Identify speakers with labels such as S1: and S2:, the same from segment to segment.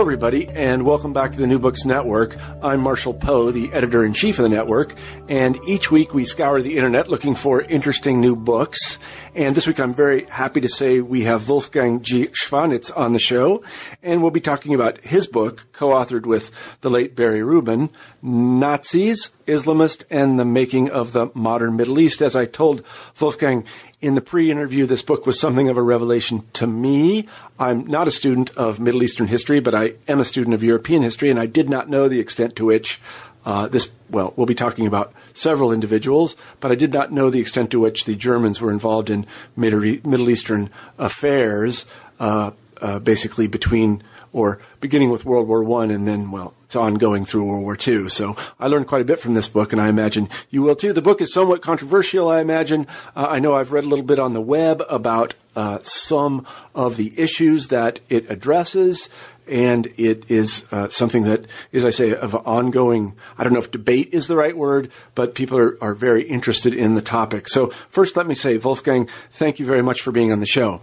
S1: Hello, everybody, and welcome back to the New Books Network. I'm Marshall Poe, the editor in chief of the network, and each week we scour the internet looking for interesting new books. And this week I'm very happy to say we have Wolfgang G. Schwanitz on the show, and we'll be talking about his book, co-authored with the late Barry Rubin, Nazis, Islamist, and the Making of the Modern Middle East. As I told Wolfgang, in the pre-interview, this book was something of a revelation to me. I'm not a student of Middle Eastern history, but I am a student of European history, and I did not know the extent to which uh, this, well, we'll be talking about several individuals, but I did not know the extent to which the Germans were involved in Middle Eastern affairs, uh, uh, basically between or beginning with World War One and then, well, it's ongoing through World War II. So I learned quite a bit from this book, and I imagine you will too. The book is somewhat controversial, I imagine. Uh, I know I've read a little bit on the web about uh, some of the issues that it addresses, and it is uh, something that, as I say, of ongoing. I don't know if debate is the right word, but people are, are very interested in the topic. So first, let me say, Wolfgang, thank you very much for being on the show.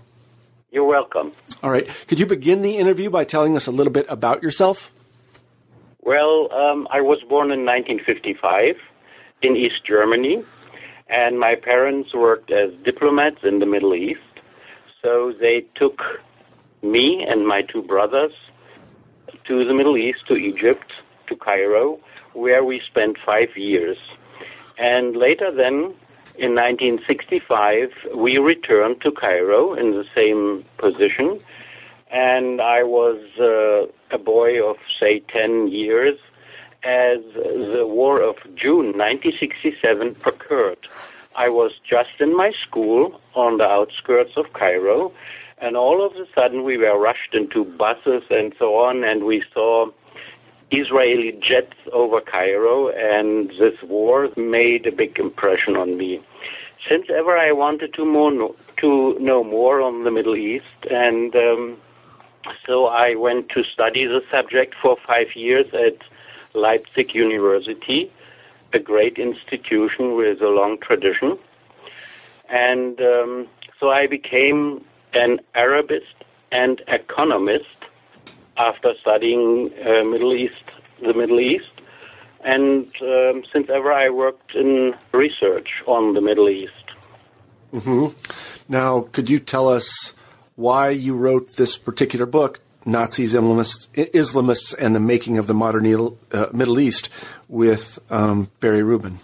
S2: You're welcome.
S1: All right. Could you begin the interview by telling us a little bit about yourself?
S2: Well, um, I was born in 1955 in East Germany, and my parents worked as diplomats in the Middle East. So they took me and my two brothers to the Middle East, to Egypt, to Cairo, where we spent five years. And later then, in 1965, we returned to Cairo in the same position, and I was uh, a boy of, say, 10 years as the War of June 1967 occurred. I was just in my school on the outskirts of Cairo, and all of a sudden we were rushed into buses and so on, and we saw Israeli jets over Cairo, and this war made a big impression on me. Since ever, I wanted to more know, to know more on the Middle East, and um, so I went to study the subject for five years at Leipzig University, a great institution with a long tradition, and um, so I became an Arabist and economist after studying uh, Middle East, the Middle East, and um, since ever I worked in research on the Middle East.
S1: Mm-hmm. Now, could you tell us why you wrote this particular book, Nazis, Islamists, Islamists and the Making of the Modern uh, Middle East, with um, Barry Rubin?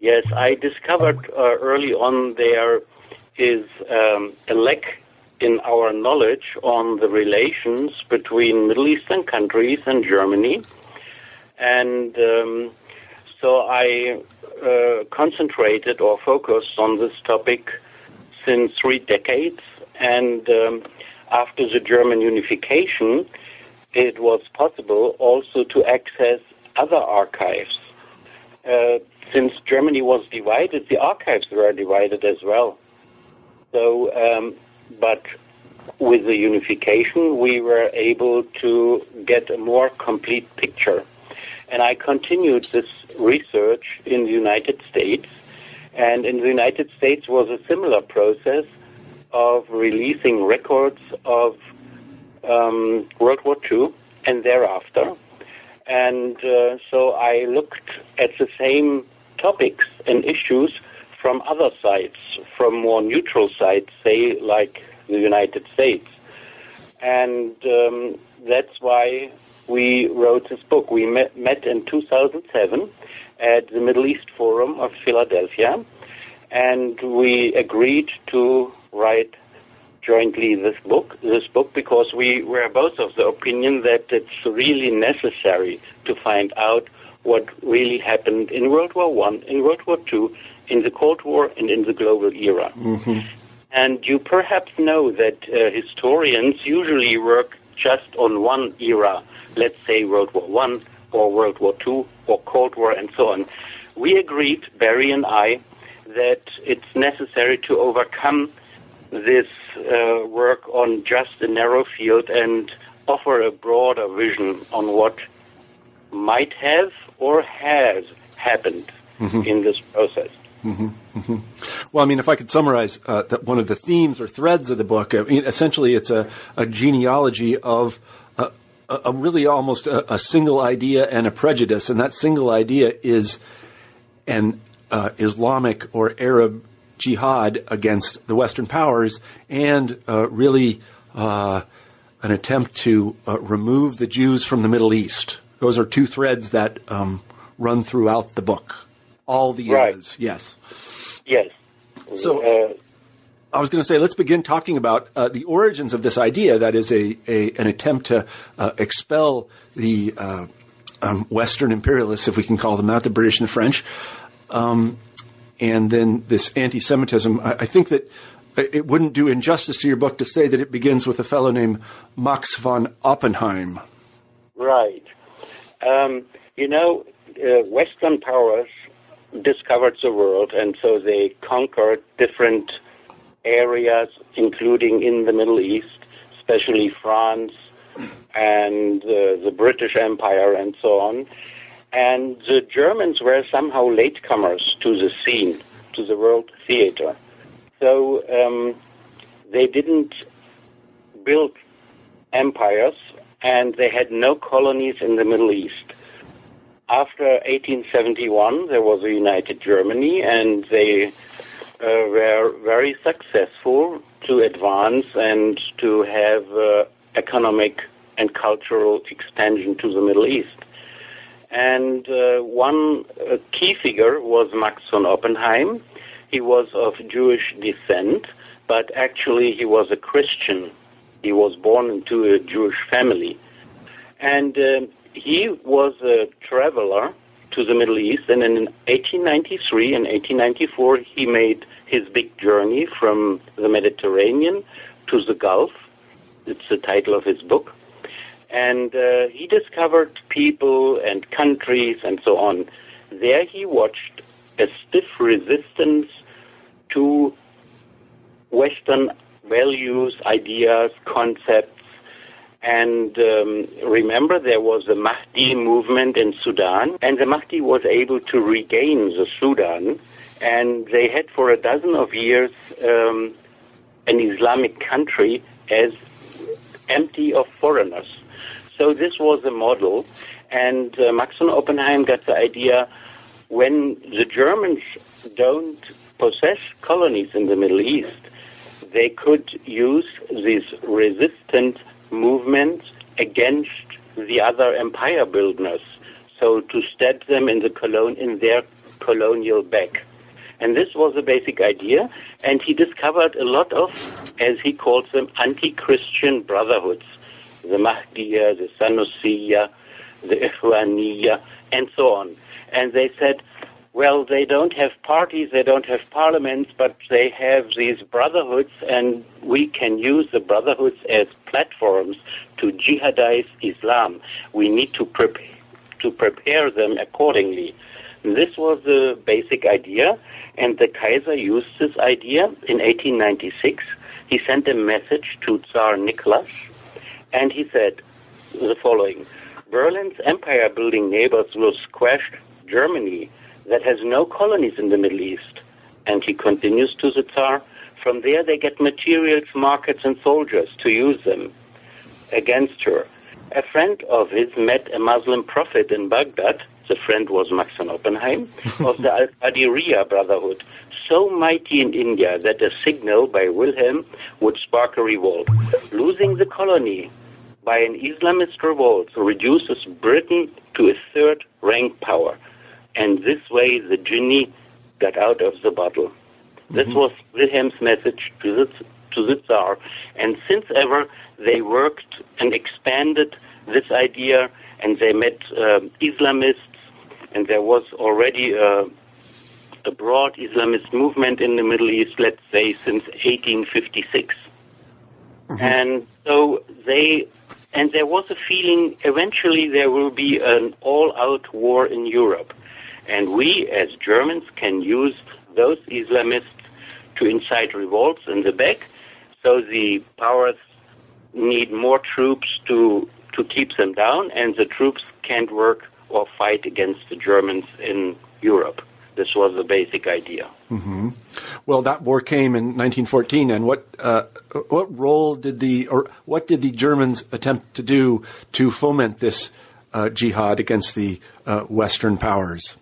S2: Yes, I discovered uh, early on there is um, a lack in our knowledge on the relations between Middle Eastern countries and Germany. And um, so I uh, concentrated or focused on this topic since three decades. And um, after the German unification, it was possible also to access other archives. Uh, since Germany was divided, the archives were divided as well. So, um, but with the unification, we were able to get a more complete picture. And I continued this research in the United States. And in the United States was a similar process of releasing records of um, World War II and thereafter. And uh, so I looked at the same topics and issues from other sites, from more neutral sites, say like the United States. And um, that's why we wrote this book. We met, met in 2007 at the Middle East Forum of Philadelphia, and we agreed to write jointly this book, this book because we were both of the opinion that it's really necessary to find out what really happened in World War One, in World War Two, in the Cold War and in the global era.
S1: Mm-hmm.
S2: And you perhaps know that uh, historians usually work just on one era, let's say World War One or World War Two or Cold War and so on. We agreed, Barry and I, that it's necessary to overcome this uh, work on just a narrow field and offer a broader vision on what might have or has happened mm-hmm. in this process.
S1: Mm-hmm, mm-hmm. Well, I mean, if I could summarize uh, that one of the themes or threads of the book, I mean, essentially it's a, a genealogy of a, a really almost a, a, single idea and a prejudice, and that single idea is an uh, Islamic or Arab jihad against the Western powers, and uh, really uh, an attempt to uh, remove the Jews from the Middle East. Those are two threads that um, run throughout the book all the eras.
S2: Right. Yes. Yes.
S1: So. Uh, I was going to say, let's begin talking about uh, the origins of this idea. That is a, a an attempt to uh, expel the uh, um, Western imperialists, if we can call them that, the British and the French, um, and then this anti-Semitism. I, I, think that it wouldn't do injustice to your book to say that it begins with a fellow named Max von Oppenheim.
S2: Right. Um, you know, uh, Western powers discovered the world, and so they conquered different areas, including in the Middle East, especially France and uh, the British Empire and so on. And the Germans were somehow latecomers to the scene, to the world theater. So um, they didn't build empires, and they had no colonies in the Middle East after 1871, there was a united Germany, and they uh, were very successful to advance and to have uh, economic and cultural expansion to the Middle East. And uh, one uh, key figure was Max von Oppenheim. He was of Jewish descent, but actually he was a Christian. He was born into a Jewish family. And uh, he was a traveler to the Middle East, and in 1893 and 1894 he made his big journey from the Mediterranean to the Gulf. It's the title of his book. And uh, he discovered people and countries and so on. There he watched a stiff resistance to Western values, ideas, concepts, and um, remember, there was the Mahdi movement in Sudan, and the Mahdi was able to regain the Sudan, and they had for a dozen of years um, an Islamic country as empty of foreigners. So this was a model, and uh, Max von Oppenheim got the idea when the Germans don't possess colonies in the Middle East, they could use these resistant movements against the other empire builders, so to stab them in the colon in their colonial back. And this was the basic idea, and he discovered a lot of, as he calls them, anti-Christian brotherhoods, the Mahdiya, the Sanusiya, the Ikhwaniya, and so on. And they said, well, they don't have parties, they don't have parliaments, but they have these brotherhoods, and we can use the brotherhoods as platforms to jihadize Islam. We need to, prepare to prepare them accordingly. This was the basic idea, and the Kaiser used this idea in 1896. He sent a message to Tsar Nicholas, and he said the following Berlin's empire building neighbors will squash Germany that has no colonies in the Middle East. And he continues to the Tsar. From there, they get materials, markets, and soldiers to use them against her. A friend of his met a Muslim prophet in Baghdad. The friend was Max von Oppenheim of the Al Qadiriya Brotherhood, so mighty in India that a signal by Wilhelm would spark a revolt. Losing the colony by an Islamist revolt reduces Britain to a third rank power and this way the genie got out of the bottle. Mm-hmm. This was Wilhelm's message to the, to the Tsar, and since ever they worked and expanded this idea, and they met uh, Islamists, and there was already a a broad Islamist movement in the Middle East, let's say, since 1856. Mm-hmm. And so they, and there was a feeling eventually there will be an all-out war in Europe. And we, as Germans, can use those Islamists to incite revolts in the back. So the powers need more troops to, to keep them down, and the troops can't work or fight against the Germans in Europe. This was the basic idea.
S1: Mm-hmm. Well, that war came in 1914, and what uh, what role did the or what did the Germans attempt to do to foment this uh, jihad against the uh, Western powers?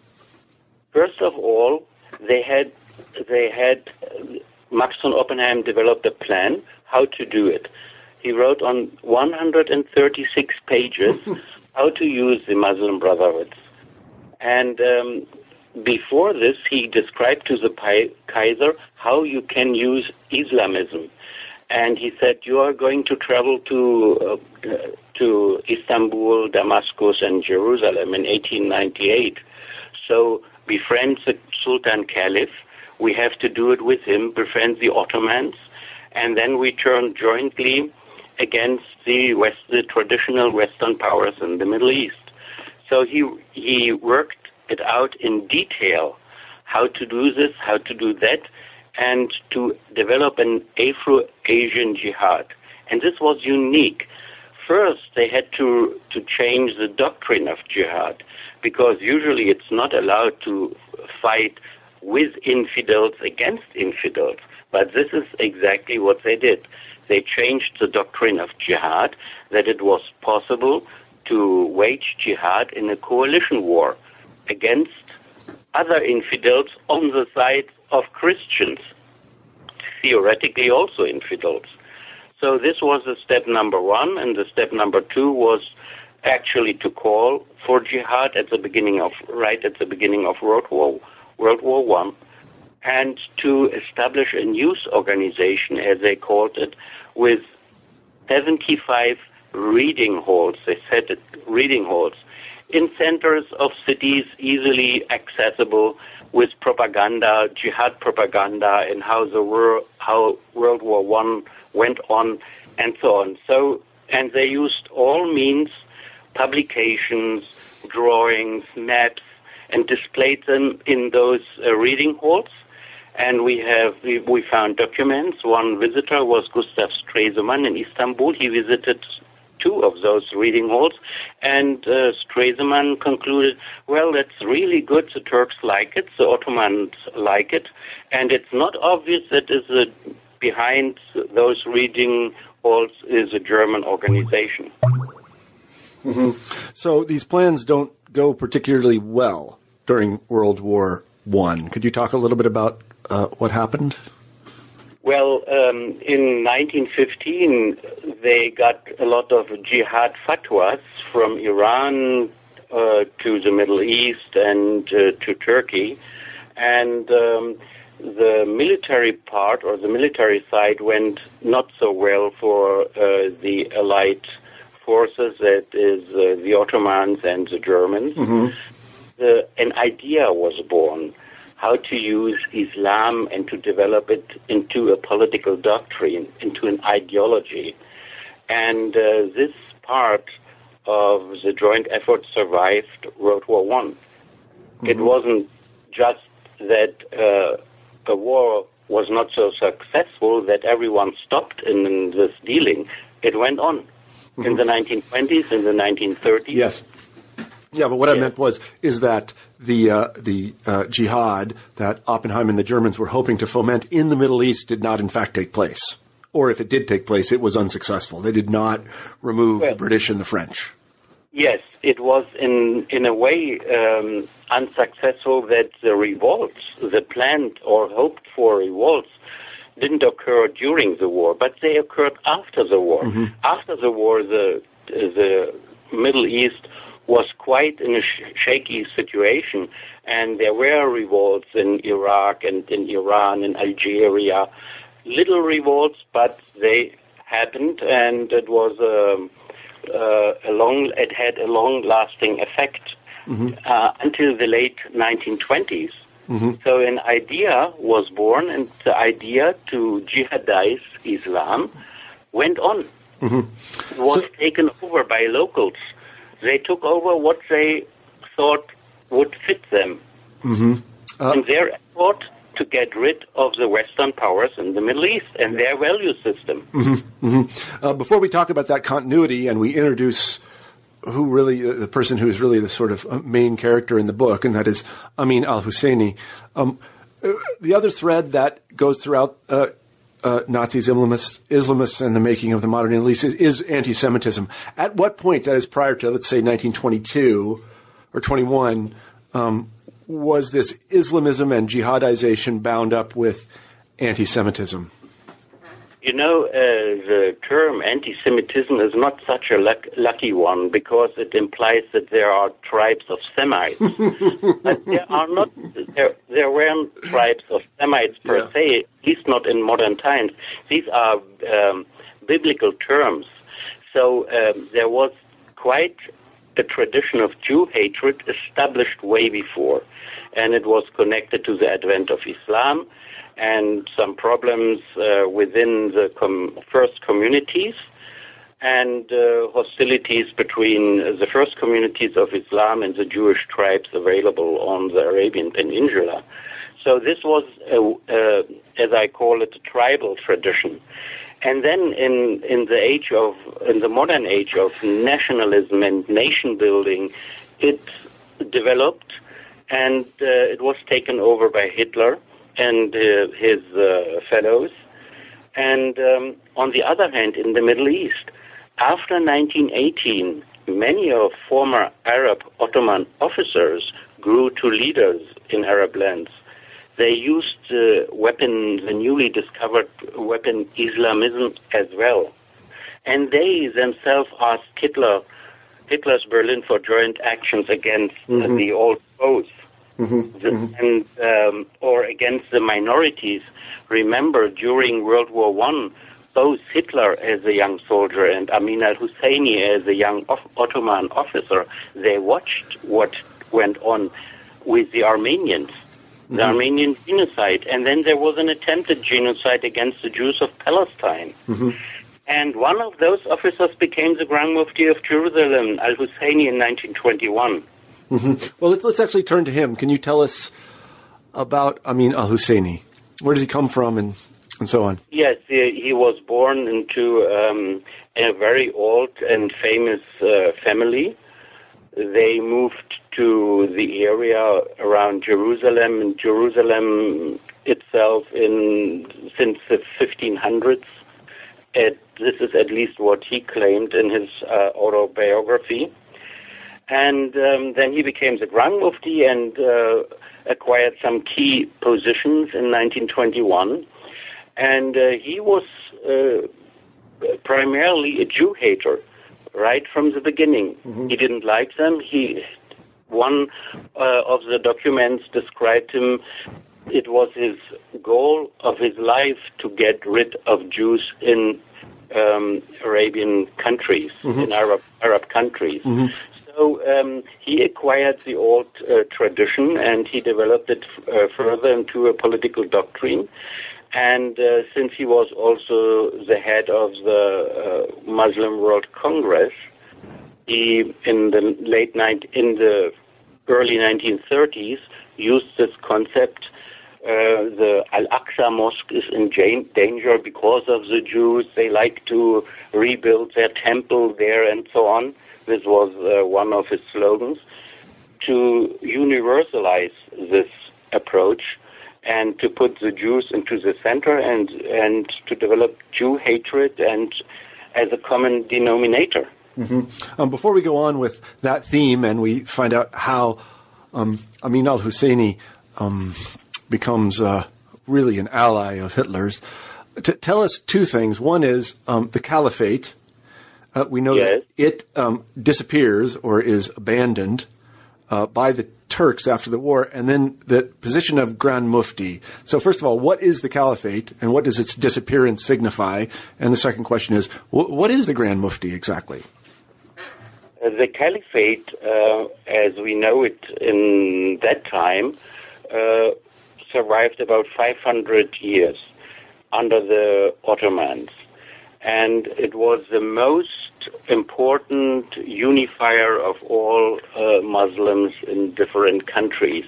S2: First of all, they had they had Max von Oppenheim developed a plan how to do it. He wrote on 136 pages how to use the Muslim Brotherhoods, and um, before this, he described to the Kaiser how you can use Islamism. And he said, you are going to travel to, uh, to Istanbul, Damascus, and Jerusalem in 1898. So befriend the Sultan Caliph. We have to do it with him, befriend the Ottomans, and then we turn jointly against the, West, the traditional Western powers in the Middle East. So he, he worked it out in detail how to do this, how to do that, and to develop an Afro-Asian jihad. And this was unique. First, they had to, to change the doctrine of jihad, because usually it's not allowed to fight with infidels against infidels. But this is exactly what they did. They changed the doctrine of jihad, that it was possible to wage jihad in a coalition war against other infidels on the side of Christians, theoretically also infidels. So this was the step number one, and the step number two was actually to call for jihad at the beginning of right at the beginning of World War World War One, and to establish a news organization, as they called it, with 75 reading halls. They said reading halls in centers of cities easily accessible with propaganda, jihad propaganda, and how the world, how World War One went on, and so on. So, and they used all means, publications, drawings, maps, and displayed them in those uh, reading halls. And we have we, we found documents. One visitor was Gustav Stresemann in Istanbul. He visited two of those reading halls, and uh, Stresemann concluded, well, that's really good. The Turks like it, the Ottomans like it, and it's not obvious that is a, behind those reading halls is a German organization.
S1: Mm-hmm. So these plans don't go particularly well during World War One. Could you talk a little bit about uh, what happened?
S2: Well, um, in 1915, they got a lot of jihad fatwas from Iran uh, to the Middle East and uh, to Turkey. And um, the military part or the military side went not so well for uh, the Allied forces, that is, uh, the Ottomans and the Germans. Mm-hmm. An idea was born how to use Islam and to develop it into a political doctrine, into an ideology. And uh, this part of the joint effort survived World War One. Mm-hmm. It wasn't just that uh, the war was not so successful that everyone stopped in this dealing. It went on mm-hmm. in the 1920s, in the 1930s.
S1: Yes. Yeah, but what yeah. I meant was is that the uh, the uh, jihad that Oppenheim and the Germans were hoping to foment in the Middle East did not, in fact, take place. Or if it did take place, it was unsuccessful. They did not remove well, the British and the French.
S2: Yes, it was in in a way um, unsuccessful that the revolts, the planned or hoped for revolts, didn't occur during the war, but they occurred after the war. Mm-hmm. After the war, the the Middle East was quite in a sh- shaky situation, and there were revolts in Iraq and in Iran and Algeria, little revolts, but they happened, and it was a, um, uh, a long. It had a long-lasting effect mm-hmm. uh, until the late 1920s, Mm-hmm. So an idea was born, and the idea to jihadize Islam went on. Mm-hmm. Was so, taken over by locals. They took over what they thought would fit them. Mm-hmm. Uh, and their effort to get rid of the Western powers in the Middle East and their value system.
S1: Mm-hmm, mm-hmm. Uh, before we talk about that continuity and we introduce who really, uh, the person who is really the sort of uh, main character in the book, and that is Amin al Husseini, um, uh, the other thread that goes throughout uh, Nazis, Islamists, Islamists, and the making of the modern East is, is anti Semitism. At what point, that is prior to, let's say, 1922 or 21, um, was this Islamism and jihadization bound up with anti Semitism?
S2: You know, uh, the term anti Semitism is not such a luck- lucky one because it implies that there are tribes of Semites. but there are not, there, there weren't tribes of Semites per yeah. se, at least not in modern times. These are um, biblical terms. So um, there was quite a tradition of Jew hatred established way before and it was connected to the advent of Islam and some problems uh, within the com- first communities and uh, hostilities between the first communities of Islam and the Jewish tribes available on the Arabian Peninsula. So this was, a, as I call it, a tribal tradition. And then in, in the age of, in the modern age of nationalism and nation building, it developed and uh, it was taken over by Hitler and uh, his uh, fellows. And um, on the other hand, in the Middle East, after 1918, many of former Arab Ottoman officers grew to leaders in Arab lands. They used the weapon, the newly discovered weapon Islamism as well. And they themselves asked Hitler, Hitler's Berlin for joint actions against mm-hmm. the old foes mm-hmm. mm-hmm. and um, or against the minorities. Remember, during World War One, both Hitler as a young soldier and Amin al-Husseini as a young Ottoman officer, they watched what went on with the Armenians, the mm-hmm. Armenian genocide, and then there was an attempted genocide against the Jews of Palestine. Mm-hmm. And one of those officers became the Grand Mufti of Jerusalem, al-Husseini, in 1921.
S1: Mm-hmm. Well, let's, let's actually turn to him. Can you tell us about Amin al Husseini? Where does he come from and, and so on?
S2: Yes, he, was born into um, a very old and famous uh, family. They moved to the area around Jerusalem, and Jerusalem itself in since the 1500s. It, this is at least what he claimed in his uh, autobiography. And um, then he became the Grand Mufti and uh, acquired some key positions in 1921. And uh, he was uh, primarily a Jew hater right from the beginning. Mm-hmm. He didn't like them. He one uh, of the documents described him. It was his goal of his life to get rid of Jews in um, Arabian countries, mm-hmm. in Arab Arab countries. Mm-hmm. So um, he acquired the old uh, tradition and he developed it uh, further into a political doctrine. And uh, since he was also the head of the uh, Muslim World Congress, he in the late night in the early 1930s used this concept. Uh, the Al Aqsa Mosque is in danger because of the Jews. They like to rebuild their temple there and so on this was uh, one of his slogans, to universalize this approach and to put the Jews into the center and, and to develop Jew hatred and as a common denominator.
S1: Mm-hmm. Um, before we go on with that theme and we find out how um, Amin al Husseini um, becomes uh, really an ally of Hitler's, t- tell us two things. One is um, the caliphate, uh, we know yes. that it um, disappears or is abandoned uh, by the Turks after the war, and then the position of Grand Mufti. So, first of all, what is the Caliphate, and what does its disappearance signify? And the second question is, wh- what is the Grand Mufti exactly?
S2: Uh, the Caliphate, uh, as we know it in that time, uh, survived about 500 years under the Ottomans. And it was the most important unifier of all uh, Muslims in different countries.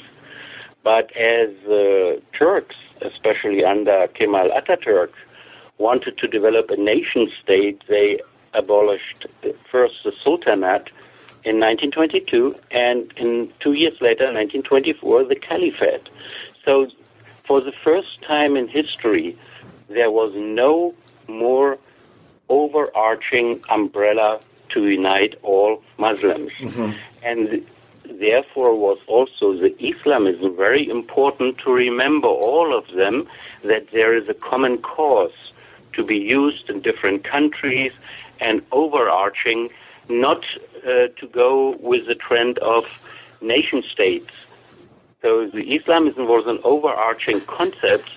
S2: But as uh, Turks, especially under Kemal Ataturk, wanted to develop a nation state, they abolished first the Sultanate in 1922, and in two years later, 1924, the Caliphate. So, for the first time in history, there was no more overarching umbrella to unite all Muslims. Mm-hmm. And therefore was also the Islamism very important to remember all of them that there is a common cause to be used in different countries and overarching, not uh, to go with the trend of nation states. So the Islamism was an overarching concept,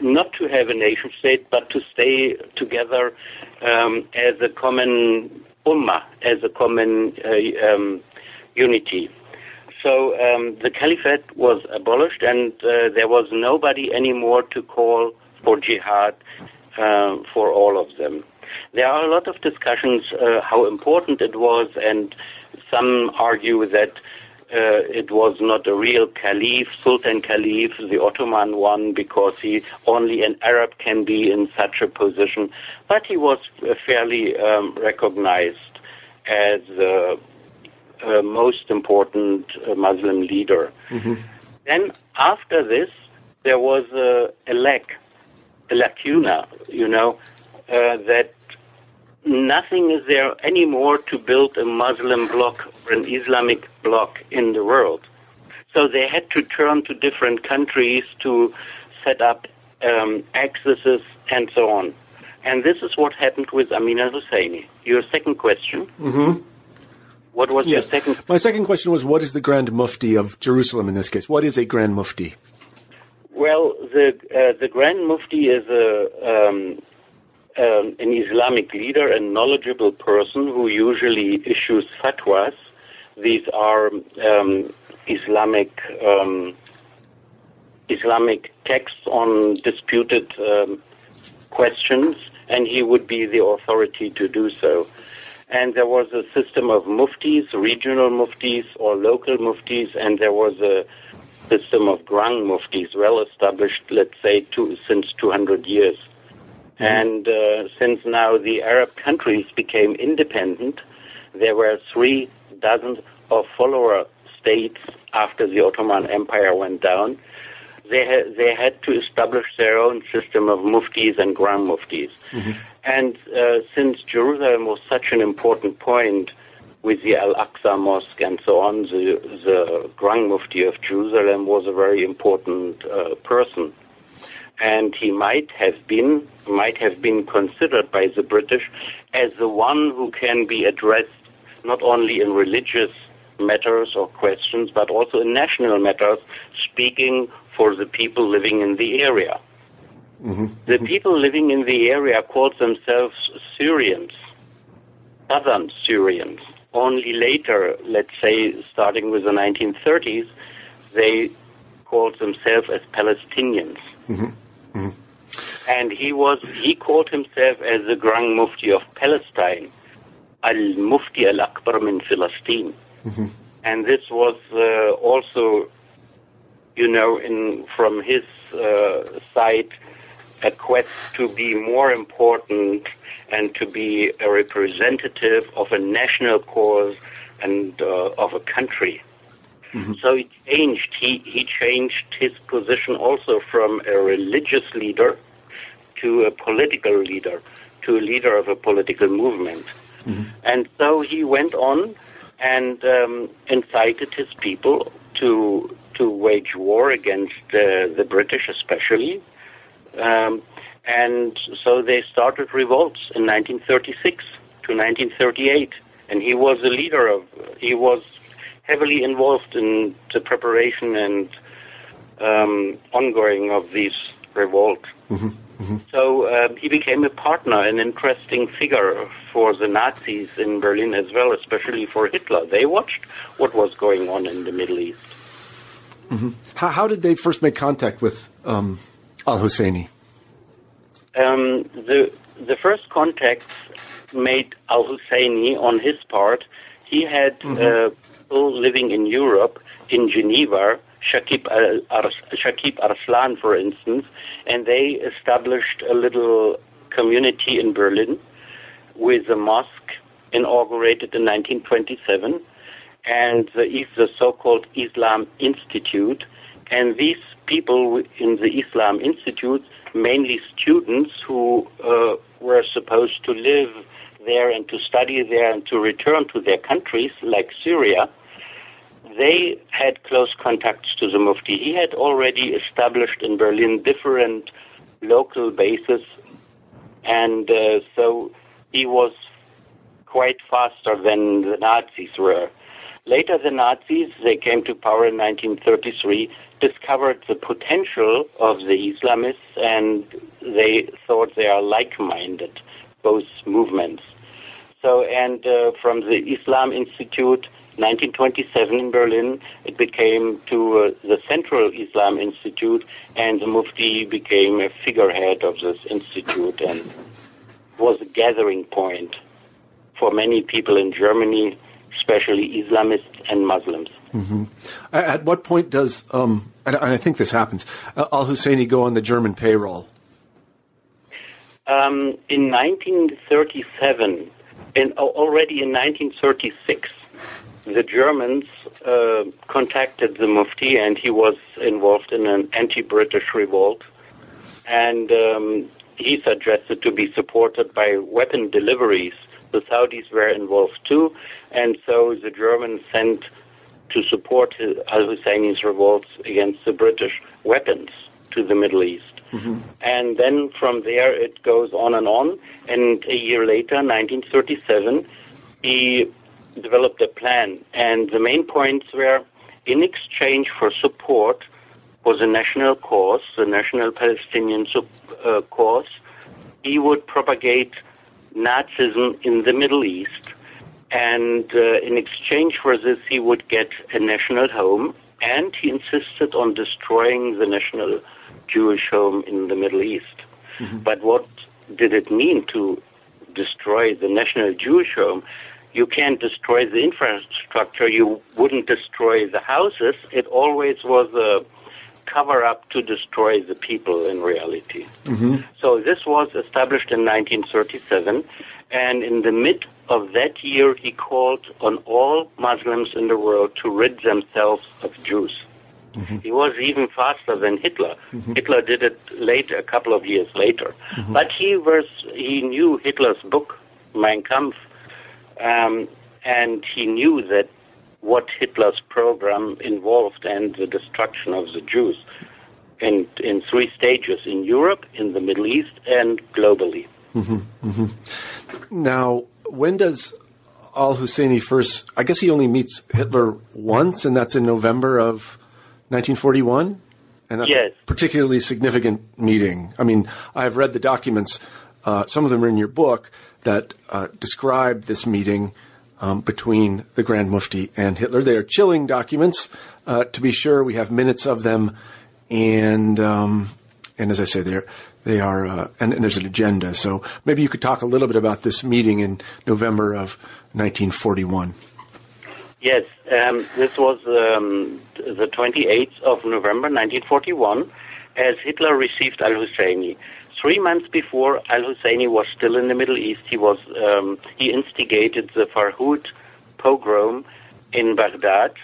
S2: not to have a nation state, but to stay together um, as a common ummah, as a common uh, um, unity. So um, the caliphate was abolished, and uh, there was nobody anymore to call for jihad uh, for all of them. There are a lot of discussions uh, how important it was, and some argue that uh, it was not a real caliph, Sultan Caliph, the Ottoman one, because he only an Arab can be in such a position. But he was uh, fairly um, recognized as the uh, most important uh, Muslim leader. Mm-hmm. Then after this, there was a, a lack, a lacuna, you know, uh, that nothing is there anymore to build a Muslim bloc or an Islamic bloc in the world. So they had to turn to different countries to set up um, accesses and so on. And this is what happened with Amina al-Husseini. Your second question.
S1: Mm-hmm.
S2: What was yes. your second?
S1: My second question was, what is the Grand Mufti of Jerusalem in this case? What is a Grand Mufti?
S2: Well, the uh, the Grand Mufti is a um, um, an Islamic leader, a knowledgeable person who usually issues fatwas. These are um, Islamic um, Islamic texts on disputed um, questions, and he would be the authority to do so. And there was a system of muftis, regional muftis or local muftis, and there was a system of grand muftis, well established, let's say, two, since 200 years. And uh, since now the Arab countries became independent, there were three dozen of follower states after the Ottoman Empire went down. They had, they had to establish their own system of muftis and grand muftis. Mm-hmm. And uh, since Jerusalem was such an important point with the Al Aqsa Mosque and so on, the, the Grand Mufti of Jerusalem was a very important uh, person and he might have been might have been considered by the British as the one who can be addressed not only in religious matters or questions, but also in national matters, speaking for the people living in the area. Mm-hmm. The people living in the area called themselves Syrians, southern Syrians. Only later, let's say starting with the 1930s, they called themselves as Palestinians. Mm-hmm. And he was he called himself as the Grand Mufti of Palestine, Al Mufti Al Akbar min Palestine. Mm-hmm. And this was uh, also, you know, in from his uh, side, a quest to be more important and to be a representative of a national cause and uh, of a country. Mm-hmm. So he changed. He, he changed his position also from a religious leader to a political leader, to a leader of a political movement. Mm-hmm. And so he went on and um, incited his people to to wage war against uh, the British, especially. Um, and so they started revolts in 1936 to 1938, and he was the leader of. He was heavily involved in the preparation and um, ongoing of these revolt. Mm-hmm. Mm-hmm. So uh, he became a partner, an interesting figure for the Nazis in Berlin as well, especially for Hitler. They watched what was going on in the Middle East.
S1: Mm-hmm. How, how, did they first make contact with um, Al Husseini?
S2: Um, the the first contacts made Al Husseini on his part. He had mm-hmm. uh, people living in Europe, in Geneva, Shakib, Ar- Shakib Arslan, for instance, and they established a little community in Berlin with a mosque inaugurated in 1927 and the, the so-called Islam Institute. And these people in the Islam Institute, mainly students who uh, were supposed to live there and to study there and to return to their countries, like Syria, they had close contacts to the Mufti. He had already established in Berlin different local bases, and uh, so he was quite faster than the Nazis were. Later, the Nazis, they came to power in 1933, discovered the potential of the Islamists, and they thought they are like-minded, both movements. So, and uh, from the Islam Institute, 1927 in Berlin, it became to uh, the Central Islam Institute, and the Mufti became a figurehead of this institute and was a gathering point for many people in Germany especially Islamists and Muslims.
S1: Mm-hmm. At what point does, um, and I think this happens, uh, Al Husseini go on the German payroll?
S2: Um, in 1937, and already in 1936, the Germans uh, contacted the Mufti, and he was involved in an anti-British revolt. And um, he suggested to be supported by weapon deliveries the Saudis were involved too, and so the Germans sent to support Al Husseini's revolts against the British weapons to the Middle East. Mm-hmm. And then from there it goes on and on. And a year later, 1937, he developed a plan. And the main points were in exchange for support for the national cause, the national Palestinian uh, cause, he would propagate Nazism in the Middle East. And uh, in exchange for this, he would get a national home, and he insisted on destroying the national Jewish home in the Middle East. Mm-hmm. But what did it mean to destroy the national Jewish home? You can't destroy the infrastructure. You wouldn't destroy the houses. It always was a cover up to destroy the people in reality. Mm-hmm. So this was established in 1937, and in the mid of that year, he called on all Muslims in the world to rid themselves of Jews. Mm-hmm. He was even faster than Hitler. Mm-hmm. Hitler did it late, a couple of years later. Mm-hmm. But he was he knew Hitler's book, Mein Kampf, um, and he knew that what Hitler's program involved and the destruction of the Jews in, in three stages in Europe, in the Middle East, and globally. Mm-hmm,
S1: mm-hmm. Now, when does Al Husseini first? I guess he only meets Hitler once, and that's in November of 1941. And that's yes. a particularly significant meeting. I mean, I've read the documents, uh, some of them are in your book, that uh, describe this meeting um, between the Grand Mufti and Hitler. They are chilling documents, uh, to be sure. We have minutes of them, and um, and as I say, they're they are, uh, and, and, there's an agenda. So maybe you could talk a little bit about this meeting in November of 1941.
S2: Yes, um, this was um, the 28th of November 1941, as Hitler received Al Husseini. Three months before Al Husseini was still in the Middle East, he was um, he instigated the Farhud pogrom in Baghdad,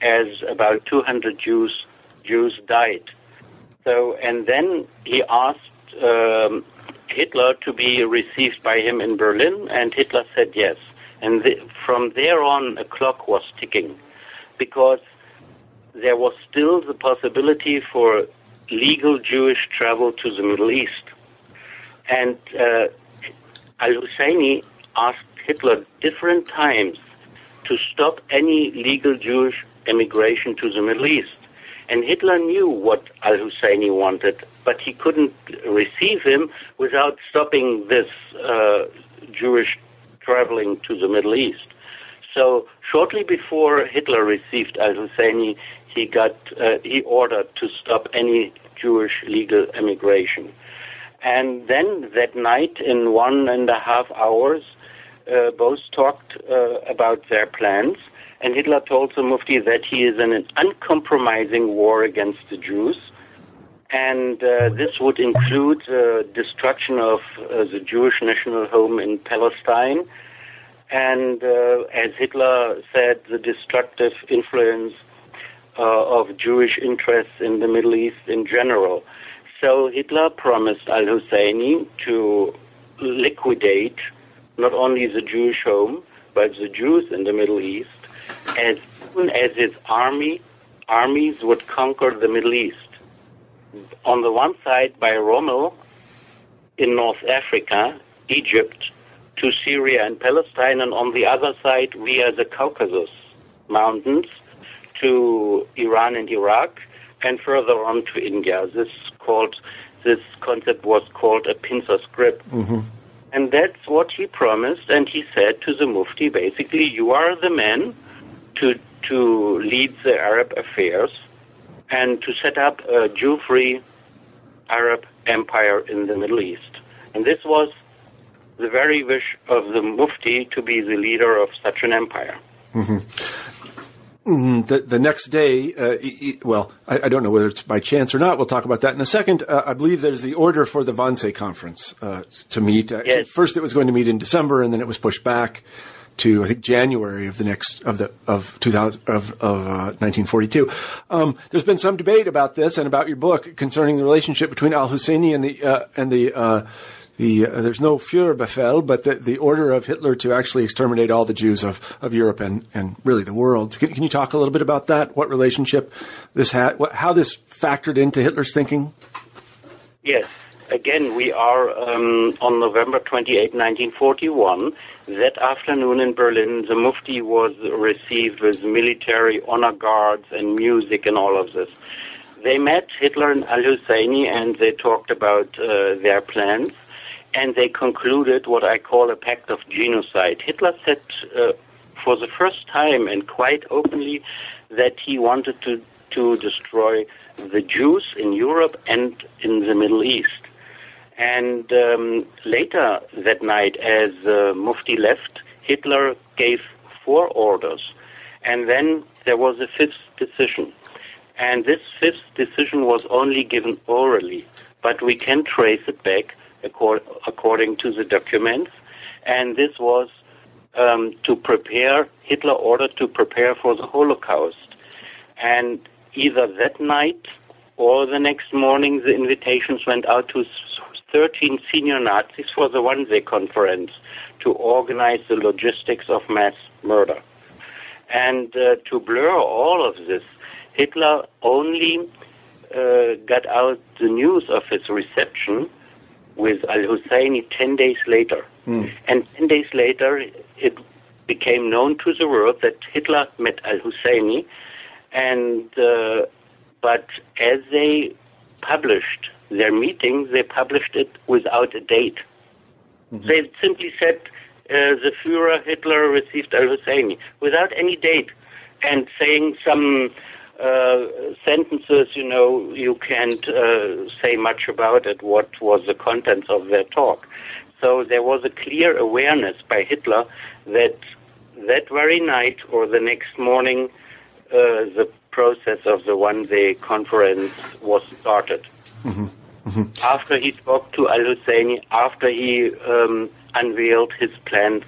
S2: as about 200 Jews Jews died. So, and then he asked um, Hitler to be received by him in Berlin, and Hitler said yes. And the, from there on, a clock was ticking, because there was still the possibility for legal Jewish travel to the Middle East. And uh, Al Husseini asked Hitler different times to stop any legal Jewish emigration to the Middle East. And Hitler knew what Al Husseini wanted, but he couldn't receive him without stopping this uh, Jewish traveling to the Middle East. So shortly before Hitler received Al Husseini, he got uh, he ordered to stop any Jewish legal immigration. And then that night, in one and a half hours, uh, both talked uh, about their plans. And Hitler told the Mufti that he is in an uncompromising war against the Jews. And uh, this would include the destruction of uh, the Jewish national home in Palestine. And uh, as Hitler said, the destructive influence uh, of Jewish interests in the Middle East in general. So Hitler promised al Husseini to liquidate not only the Jewish home, but the Jews in the Middle East, as soon as his army armies would conquer the Middle East. On the one side by Rommel in North Africa, Egypt, to Syria and Palestine, and on the other side via the Caucasus Mountains to Iran and Iraq, and further on to India. This called this concept was called a pincer grip. Mm-hmm. And that's what he promised, and he said to the Mufti, basically, you are the man to to lead the Arab affairs and to set up a Jew-free Arab empire in the Middle East. And this was the very wish of the Mufti to be the leader of such an empire.
S1: Mm-hmm. Mm, the, the next day, uh, well, I, I, don't know whether it's by chance or not. We'll talk about that in a second. Uh, I believe there's the order for the Wannsee conference uh, to meet. Uh,
S2: yes.
S1: First, it was going to meet in December, and then it was pushed back to I think January of the next of the of 2000 of, of 1942. Uh, um, there's been some debate about this and about your book concerning the relationship between Al Husseini and the uh, and the the uh, there's no Führerbefehl, but the, the order of Hitler to actually exterminate all the Jews of, of Europe and, and really the world. Can, can you talk a little bit about that? What relationship this had, what, how this factored into Hitler's thinking?
S2: Yes. Again, we are um, on November 28, 1941. That afternoon in Berlin, the Mufti was received with military honor guards and music and all of this. They met Hitler and Al Husseini and they talked about uh, their plans and they concluded what I call a pact of genocide. Hitler said uh, for the first time and quite openly that he wanted to, to destroy the Jews in Europe and in the Middle East. And um, later that night, as uh, Mufti left, Hitler gave four orders. And then there was a fifth decision. And this fifth decision was only given orally, but we can trace it back according to the documents. And this was um, to prepare, Hitler ordered to prepare for the Holocaust. And either that night or the next morning, the invitations went out to 13 senior Nazis for the Wannsee conference to organize the logistics of mass murder. And uh, to blur all of this, Hitler only uh, got out the news of his reception with Al Husseini 10 days later. Mm. And 10 days later, it became known to the world that Hitler met Al Husseini. And, uh, but as they published their meeting, they published it without a date. Mm-hmm. They simply said uh, the Führer Hitler received Al Husseini without any date and saying some uh, sentences, you know, you can't uh, say much about it, what was the contents of their talk. So there was a clear awareness by Hitler that that very night or the next morning, uh, the process of the Wannsee conference was started. Mm-hmm. Mm-hmm. After he spoke to Al Husseini, after he um, unveiled his plans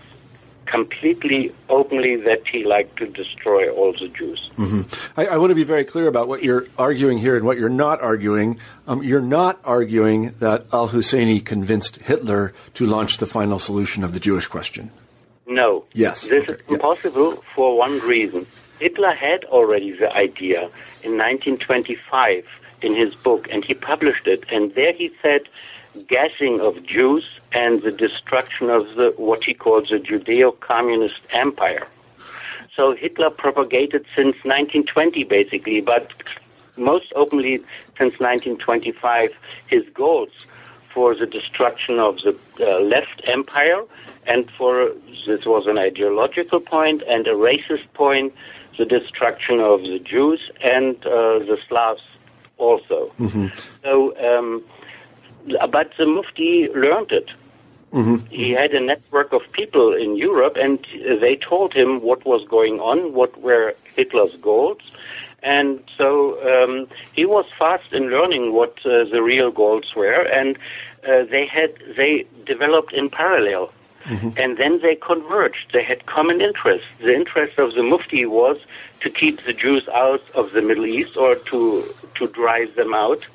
S2: completely openly that he liked to destroy all the Jews.
S1: Mm-hmm. I, I, want to be very clear about what you're arguing here and what you're not arguing. Um, you're not arguing that al Husseini convinced Hitler to launch the final solution of the Jewish question.
S2: No.
S1: Yes.
S2: This okay. is impossible yeah. for one reason. Hitler had already the idea in 1925 in his book, and he published it, and there he said gassing of Jews and the destruction of the what he calls the Judeo-communist empire. So Hitler propagated since 1920, basically, but most openly since 1925, his goals for the destruction of the uh, left empire, and for this was an ideological point and a racist point. The destruction of the Jews and uh, the Slavs also.
S1: Mm-hmm.
S2: So, um, but the Mufti learned it.
S1: Mm-hmm.
S2: He had a network of people in Europe, and they told him what was going on, what were Hitler's goals, and so um, he was fast in learning what uh, the real goals were, and uh, they had they developed in parallel. And then they converged. They had common interests. The interest of the Mufti was to keep the Jews out of the Middle East or to to drive them out.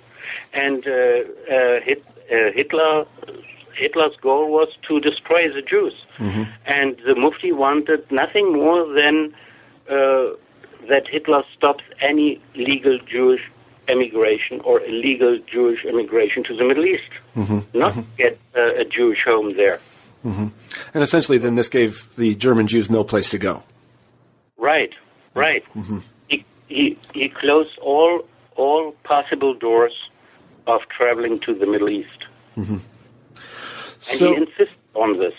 S2: And uh, uh, uh, Hitler Hitler's goal was to destroy the Jews. And the Mufti wanted nothing more than uh, that Hitler stops any legal Jewish emigration or illegal Jewish immigration to the Middle East, not get uh, a Jewish home there. Mm-hmm.
S1: And essentially, then this gave the German Jews no place to go.
S2: Right, right. Mm-hmm. Mm-hmm. He, he he closed all all possible doors of traveling to the Middle East, and
S1: So,
S2: he insists on this.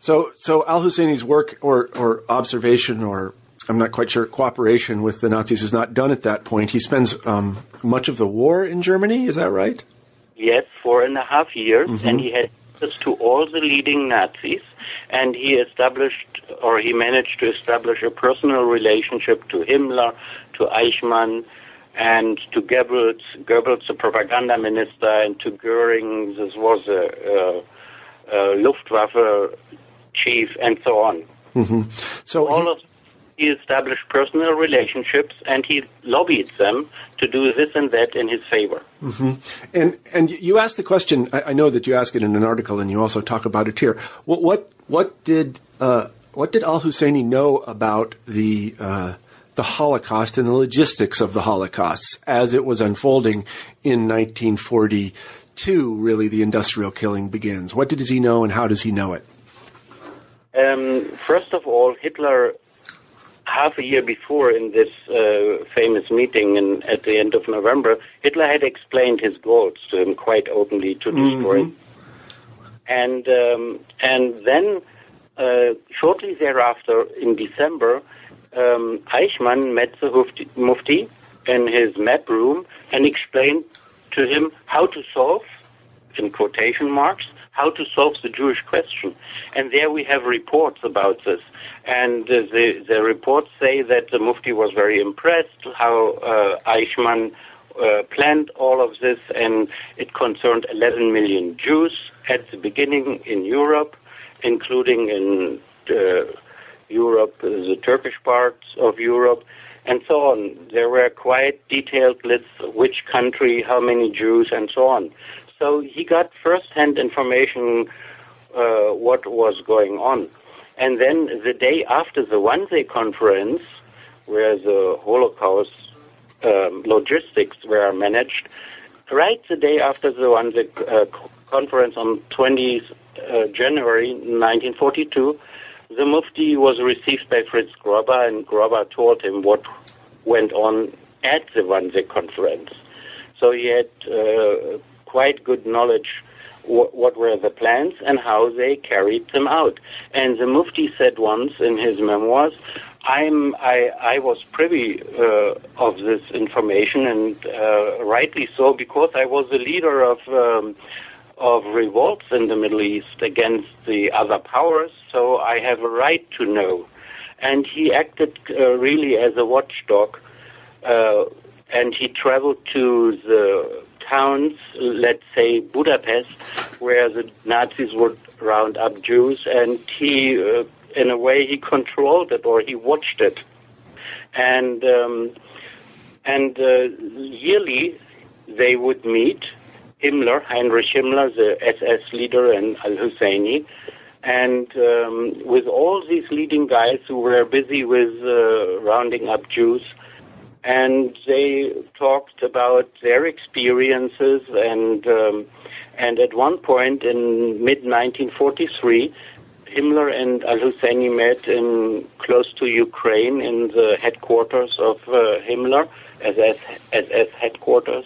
S1: so, so Al Husseini's work or, or observation or I'm not quite sure cooperation with the Nazis is not done at that point. He spends um, much of the war in Germany. Is that right?
S2: Yes, four and a half years, and he had to all the leading Nazis, and he established or he managed to establish a personal relationship to Himmler, to Eichmann, and to Goebbels, Goebbels, the propaganda minister, and to Goering, this was a, a, a Luftwaffe chief, and so on. Mm-hmm.
S1: So
S2: All
S1: he-
S2: of he established personal relationships, and he lobbied them to do this and that in his favor.
S1: And and you asked the question. I, I know that you ask it in an article, and you also talk about it here. What what what did uh, what did Al Husseini know about the uh, the Holocaust and the logistics of the Holocaust as it was unfolding in 1942? Really, the industrial killing begins. What did he know, and how does he know it?
S2: Um, first of all, Hitler, half a year before in this uh, famous meeting in, at the end of November, Hitler had explained his goals to him quite openly to destroy. And um, and then uh, shortly thereafter, in December, um, Eichmann met the Mufti in his map room and explained to him how to solve in quotation marks, how to solve the Jewish question. And there we have reports about this. And uh, the, the reports say that the Mufti was very impressed how uh, Eichmann uh, planned all of this, and it concerned 11 million Jews at the beginning in Europe, including in uh, Europe, uh, the Turkish parts of Europe, and so on. There were quite detailed lists of which country, how many Jews, and so on. So he got first-hand information uh, what was going on. And then the day after the Wannsee conference, where the Holocaust um, logistics were managed, right the day after the Wannsee uh, conference on 20 uh, January 1942, the Mufti was received by Fritz Grobba, and Grobba told him what went on at the Wannsee conference. So he had uh, quite good knowledge what, what were the plans and how they carried them out. And the Mufti said once in his memoirs, I'm, I, I was privy uh, of this information, and uh, rightly so, because I was the leader of um, of revolts in the Middle East against the other powers, so I have a right to know. And he acted uh, really as a watchdog, uh, and he traveled to the towns, let's say Budapest, where the Nazis would round up Jews, and he, uh, in a way, he controlled it or he watched it. And um, and uh, yearly they would meet Himmler, Heinrich Himmler, the SS leader, and Al Husseini, and um, with all these leading guys who were busy with uh, rounding up Jews, and they talked about their experiences, and um, and at one point in mid 1943. Himmler and Al Husseini met in close to Ukraine in the headquarters of uh, Himmler, SS, SS headquarters,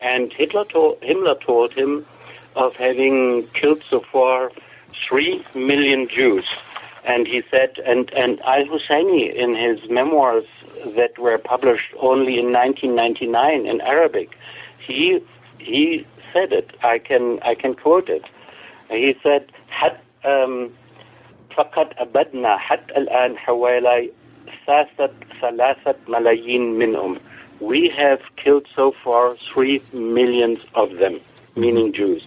S2: and Hitler Himmler told him of having killed so far three million Jews And he said, and, and Al Husseini in his memoirs that were published only in 1999 in Arabic, he, he said it. I can, I can quote it. He said, had, um, فقد أبدنا حتى الآن حوالي ثلاثة ملايين منهم. We have killed so far three millions of them, meaning Jews.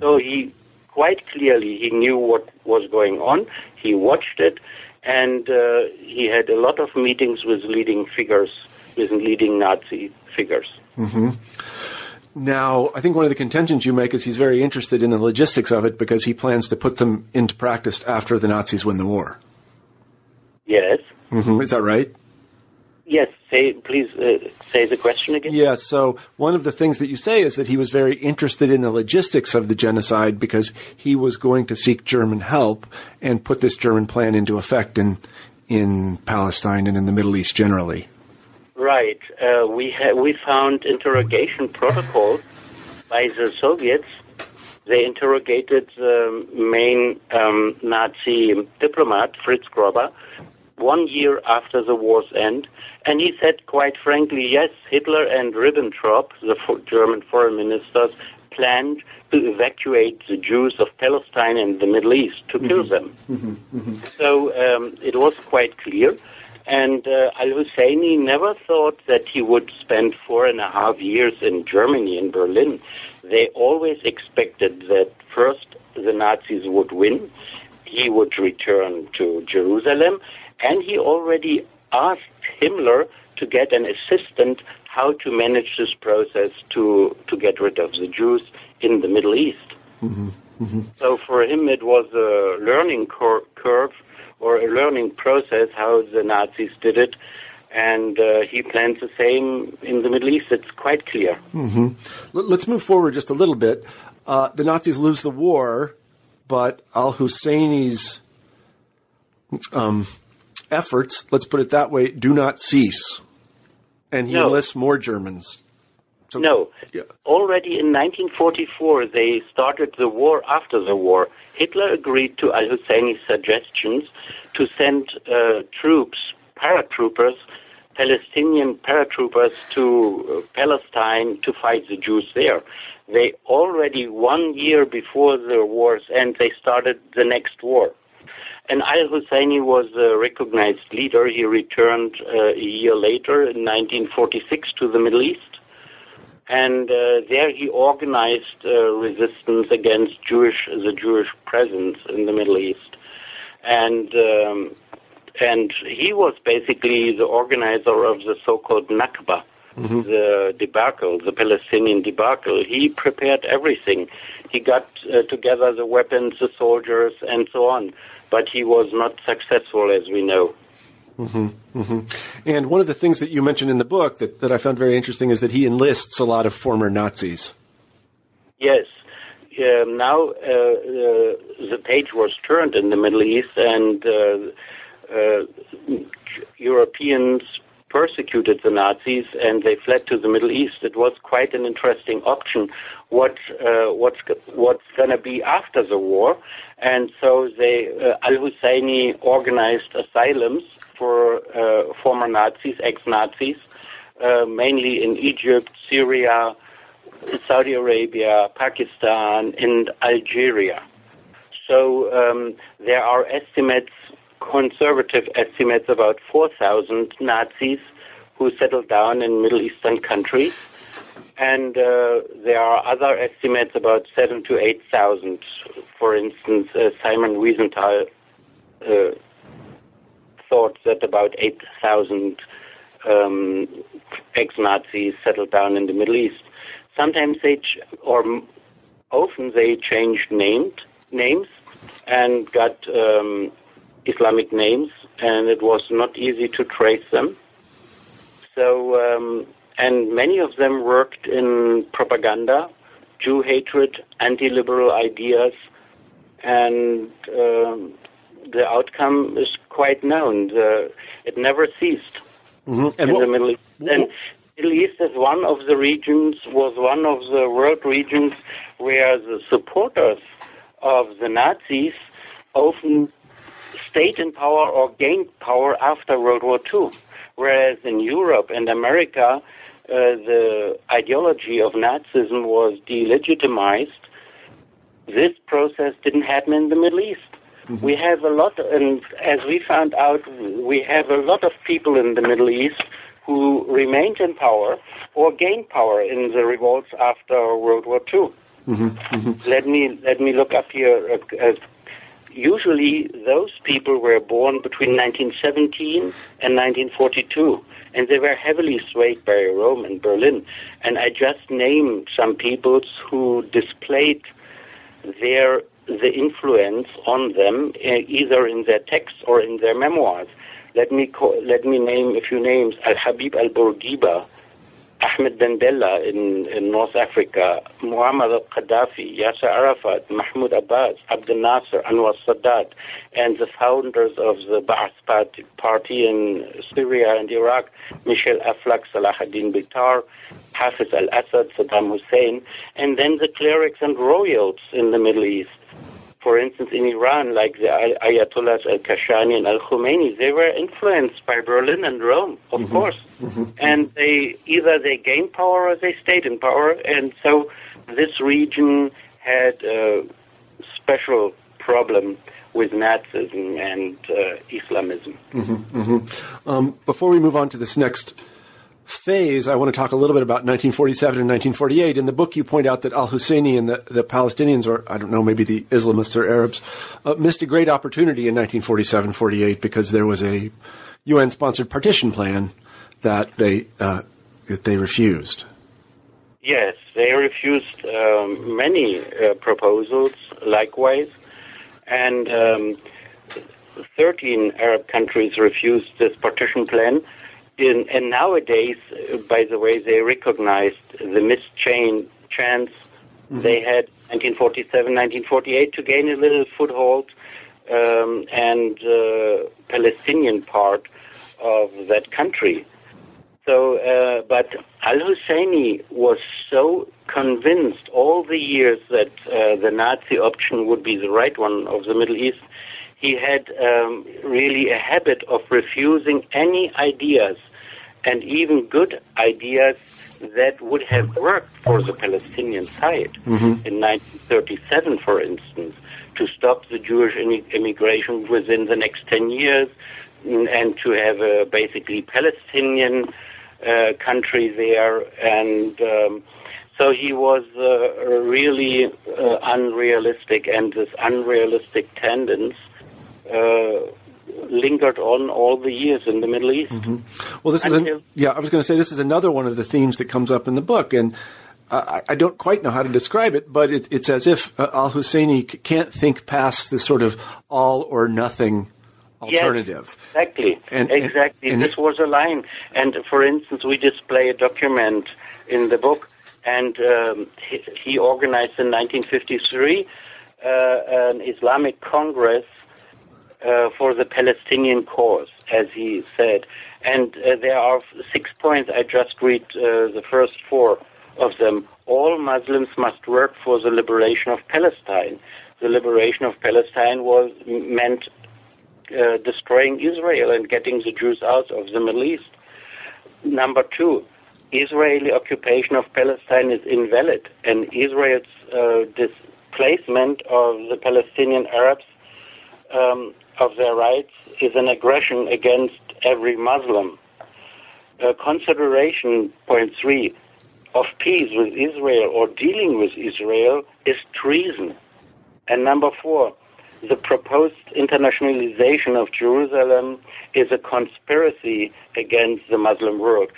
S2: So he quite clearly he knew what was going on. He watched it, and uh, he had a lot of meetings with leading figures, with leading Nazi figures.
S1: Mm-hmm. Now, I think one of the contentions you make is he's very interested in the logistics of it because he plans to put them into practice after the Nazis win the war.
S2: Yes.
S1: Mm-hmm. Is that right?
S2: Yes. Say, please uh, say the question again.
S1: Yes. Yeah, so one of the things that you say is that he was very interested in the logistics of the genocide because he was going to seek German help and put this German plan into effect in in Palestine and in the Middle East generally.
S2: Right. Uh, we ha- we found interrogation protocols by the Soviets. They interrogated the main um, Nazi diplomat Fritz Grobba one year after the war's end, and he said quite frankly, yes, Hitler and Ribbentrop, the German foreign ministers, planned to evacuate the Jews of Palestine and the Middle East to kill mm-hmm. them. Mm-hmm. Mm-hmm. So um, it was quite clear. And uh, Al Husseini never thought that he would spend four and a half years in Germany, in Berlin. They always expected that first the Nazis would win, he would return to Jerusalem, and he already asked Himmler to get an assistant how to manage this process to, to get rid of the Jews in the Middle East. Mm-hmm. Mm-hmm. So for him, it was a learning cur- curve or a learning process how the Nazis did it. And uh, he plans the same in the Middle East. It's quite clear.
S1: Mm-hmm. Let's move forward just a little bit. Uh, the Nazis lose the war, but Al Husseini's um, efforts, let's put it that way, do not cease. And he no. enlists more Germans.
S2: So, no. Yeah. Already in 1944, they started the war after the war. Hitler agreed to al Husseini's suggestions to send uh, troops, paratroopers, Palestinian paratroopers to uh, Palestine to fight the Jews there. They already one year before the war's end, they started the next war. And Al Husseini was a recognized leader. He returned uh, a year later in 1946 to the Middle East and uh, there he organized uh, resistance against Jewish the Jewish presence in the Middle East, and um, and he was basically the organizer of the so-called Nakba, mm-hmm. the debacle, the Palestinian debacle. He prepared everything. He got uh, together the weapons, the soldiers, and so on. But he was not successful, as we know.
S1: Mm-hmm, mm-hmm. And one of the things that you mentioned in the book that, that I found very interesting is that he enlists a lot of former Nazis.
S2: Yes. Um, now uh, uh, the page was turned in the Middle East, and uh, uh Europeans persecuted the Nazis, and they fled to the Middle East. It was quite an interesting option. What uh, what's what's going to be after the war? And so they uh, Al Husseini organized asylums for uh, former Nazis, ex-Nazis, uh, mainly in Egypt, Syria, Saudi Arabia, Pakistan, and Algeria. So um, there are estimates, conservative estimates, about 4,000 Nazis who settled down in Middle Eastern countries. And uh, there are other estimates about seven to 8,000. For instance, uh, Simon Wiesenthal uh, thought that about 8,000 um, ex-Nazis settled down in the Middle East. Sometimes they, ch- or often they changed named, names and got um, Islamic names, and it was not easy to trace them. So, um, and many of them worked in propaganda, Jew hatred, anti-liberal ideas, and um, the outcome is quite known. The, it never ceased mm-hmm. in what, the Middle East. And Middle East is one of the regions, was one of the world regions where the supporters of the Nazis often stayed in power or gained power after World War II. Whereas in Europe and America, uh, the ideology of Nazism was delegitimized. This process didn't happen in the Middle East. Mm-hmm. We have a lot, and as we found out, we have a lot of people in the Middle East who remained in power or gained power in the revolts after World War II. Mm-hmm. Mm-hmm. Let me let me look up here. Uh, uh, usually, those people were born between 1917 and 1942, and they were heavily swayed by Rome and Berlin. And I just named some peoples who displayed their the influence on them, uh, either in their texts or in their memoirs. Let me call, let me name a few names: Al Habib Al Bourguiba, Ahmed Ben Bella in, in North Africa, Muammar al-Qaddafi, Yasser Arafat, Mahmoud Abbas, Abdel Nasser, Anwar Sadat, and the founders of the Ba'ath Party in Syria and Iraq, Michel Aflaq, Salah ad-Din Bitar, Hafiz al-Assad, Saddam Hussein, and then the clerics and royals in the Middle East for instance, in Iran, like the Ayatollahs al Kashani and al Khomeini, they were influenced by Berlin and Rome, of mm-hmm. course. Mm-hmm. And they either they gained power or they stayed in power. And so this region had a special problem with Nazism and uh, Islamism.
S1: Mm-hmm. mm-hmm. Um, before we move on to this next phase, I want to talk a little bit about 1947 and 1948. In the book, you point out that Al Husseini and the, the Palestinians, or I don't know, maybe the Islamists or Arabs, uh, missed a great opportunity in 1947 48 because there was a UN sponsored partition plan that they, uh, that they refused.
S2: Yes, they refused um, many uh, proposals likewise, and um, 13 Arab countries refused this partition plan in, and nowadays, by the way, they recognized the missed chain chance mm-hmm. they had 1947, 1948 to gain a little foothold um, and uh, Palestinian part of that country. So, uh, but Al Husseini was so convinced all the years that uh, the Nazi option would be the right one of the Middle East he had um, really a habit of refusing any ideas and even good ideas that would have worked for the Palestinian side mm-hmm. in 1937, for instance, to stop the Jewish immigration within the next 10 years and to have a basically Palestinian uh, country there and um, so he was uh, really uh, unrealistic, and this unrealistic tendency uh, lingered on all the years in the Middle East. Mm-hmm.
S1: Well, this is an, yeah. I was going to say this is another one of the themes that comes up in the book, and I, I don't quite know how to describe it, but it, it's as if uh, Al Husseini can't think past this sort of all or nothing alternative.
S2: Yes, exactly. And, exactly. And, and this was a line. And for instance, we display a document in the book, and um, he, he, organized in 1953 uh, an Islamic Congress uh, for the Palestinian cause, as he said. And uh, there are six points. I just read uh, the first four of them. All Muslims must work for the liberation of Palestine. The liberation of Palestine was meant uh, destroying Israel and getting the Jews out of the Middle East. Number two, Israeli occupation of Palestine is invalid, and Israel's uh, displacement of the Palestinian Arabs um, of their rights is an aggression against every Muslim. Uh, consideration point three of peace with Israel or dealing with Israel is treason. And number four, the proposed internationalization of Jerusalem is a conspiracy against the Muslim world.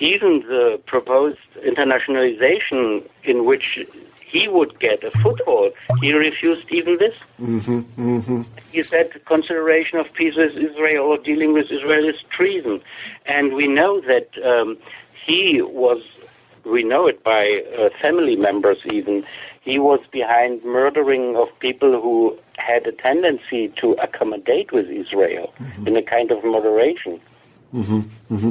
S2: Even the proposed internationalization in which he would get a foothold. He refused even this. Mm-hmm, mm-hmm. He said consideration of peace with Israel or dealing with Israel is treason. And we know that um, he was, we know it by uh, family members even, he was behind murdering of people who had a tendency to accommodate with Israel mm-hmm. in a kind of moderation.
S1: Mm-hmm, mm-hmm.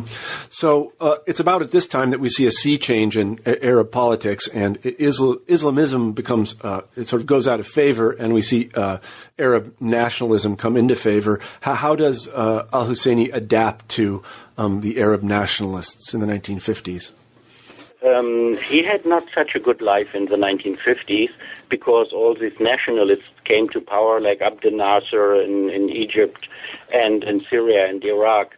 S1: So uh, it's about at this time that we see a sea change in Arab politics, and Islam, Islamism becomes uh, it sort of goes out of favor, and we see uh, Arab nationalism come into favor. How, how does uh, Al Husseini adapt to um, the Arab nationalists in the 1950s?
S2: Um, he had not such a good life in the 1950s because all these nationalists came to power, like Abdel Nasser in, in Egypt and in Syria and Iraq.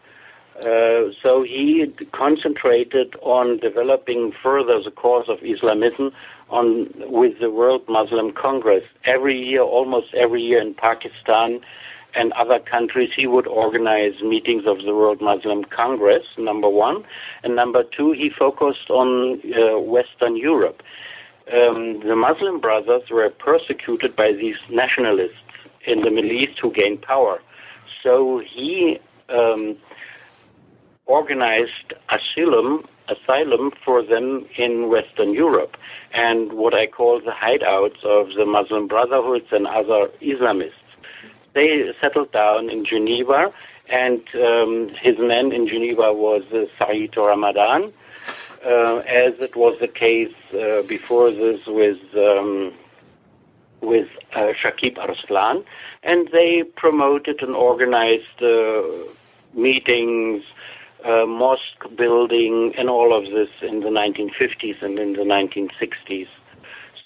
S2: Uh, so he concentrated on developing further the cause of Islamism on with the World Muslim Congress. Every year, almost every year in Pakistan and other countries, he would organize meetings of the World Muslim Congress, number one. And number two, he focused on uh, Western Europe. Um, the Muslim brothers were persecuted by these nationalists in the Middle East who gained power. So he um, organized asylum asylum for them in Western Europe and what I call the hideouts of the Muslim Brotherhoods and other Islamists. They settled down in Geneva, and um, his man in Geneva was uh, Said Ramadan, uh, as it was the case uh, before this with um, with uh, Shakib Arslan, and they promoted and organized uh, meetings, uh, mosque building and all of this in the 1950s and in the 1960s.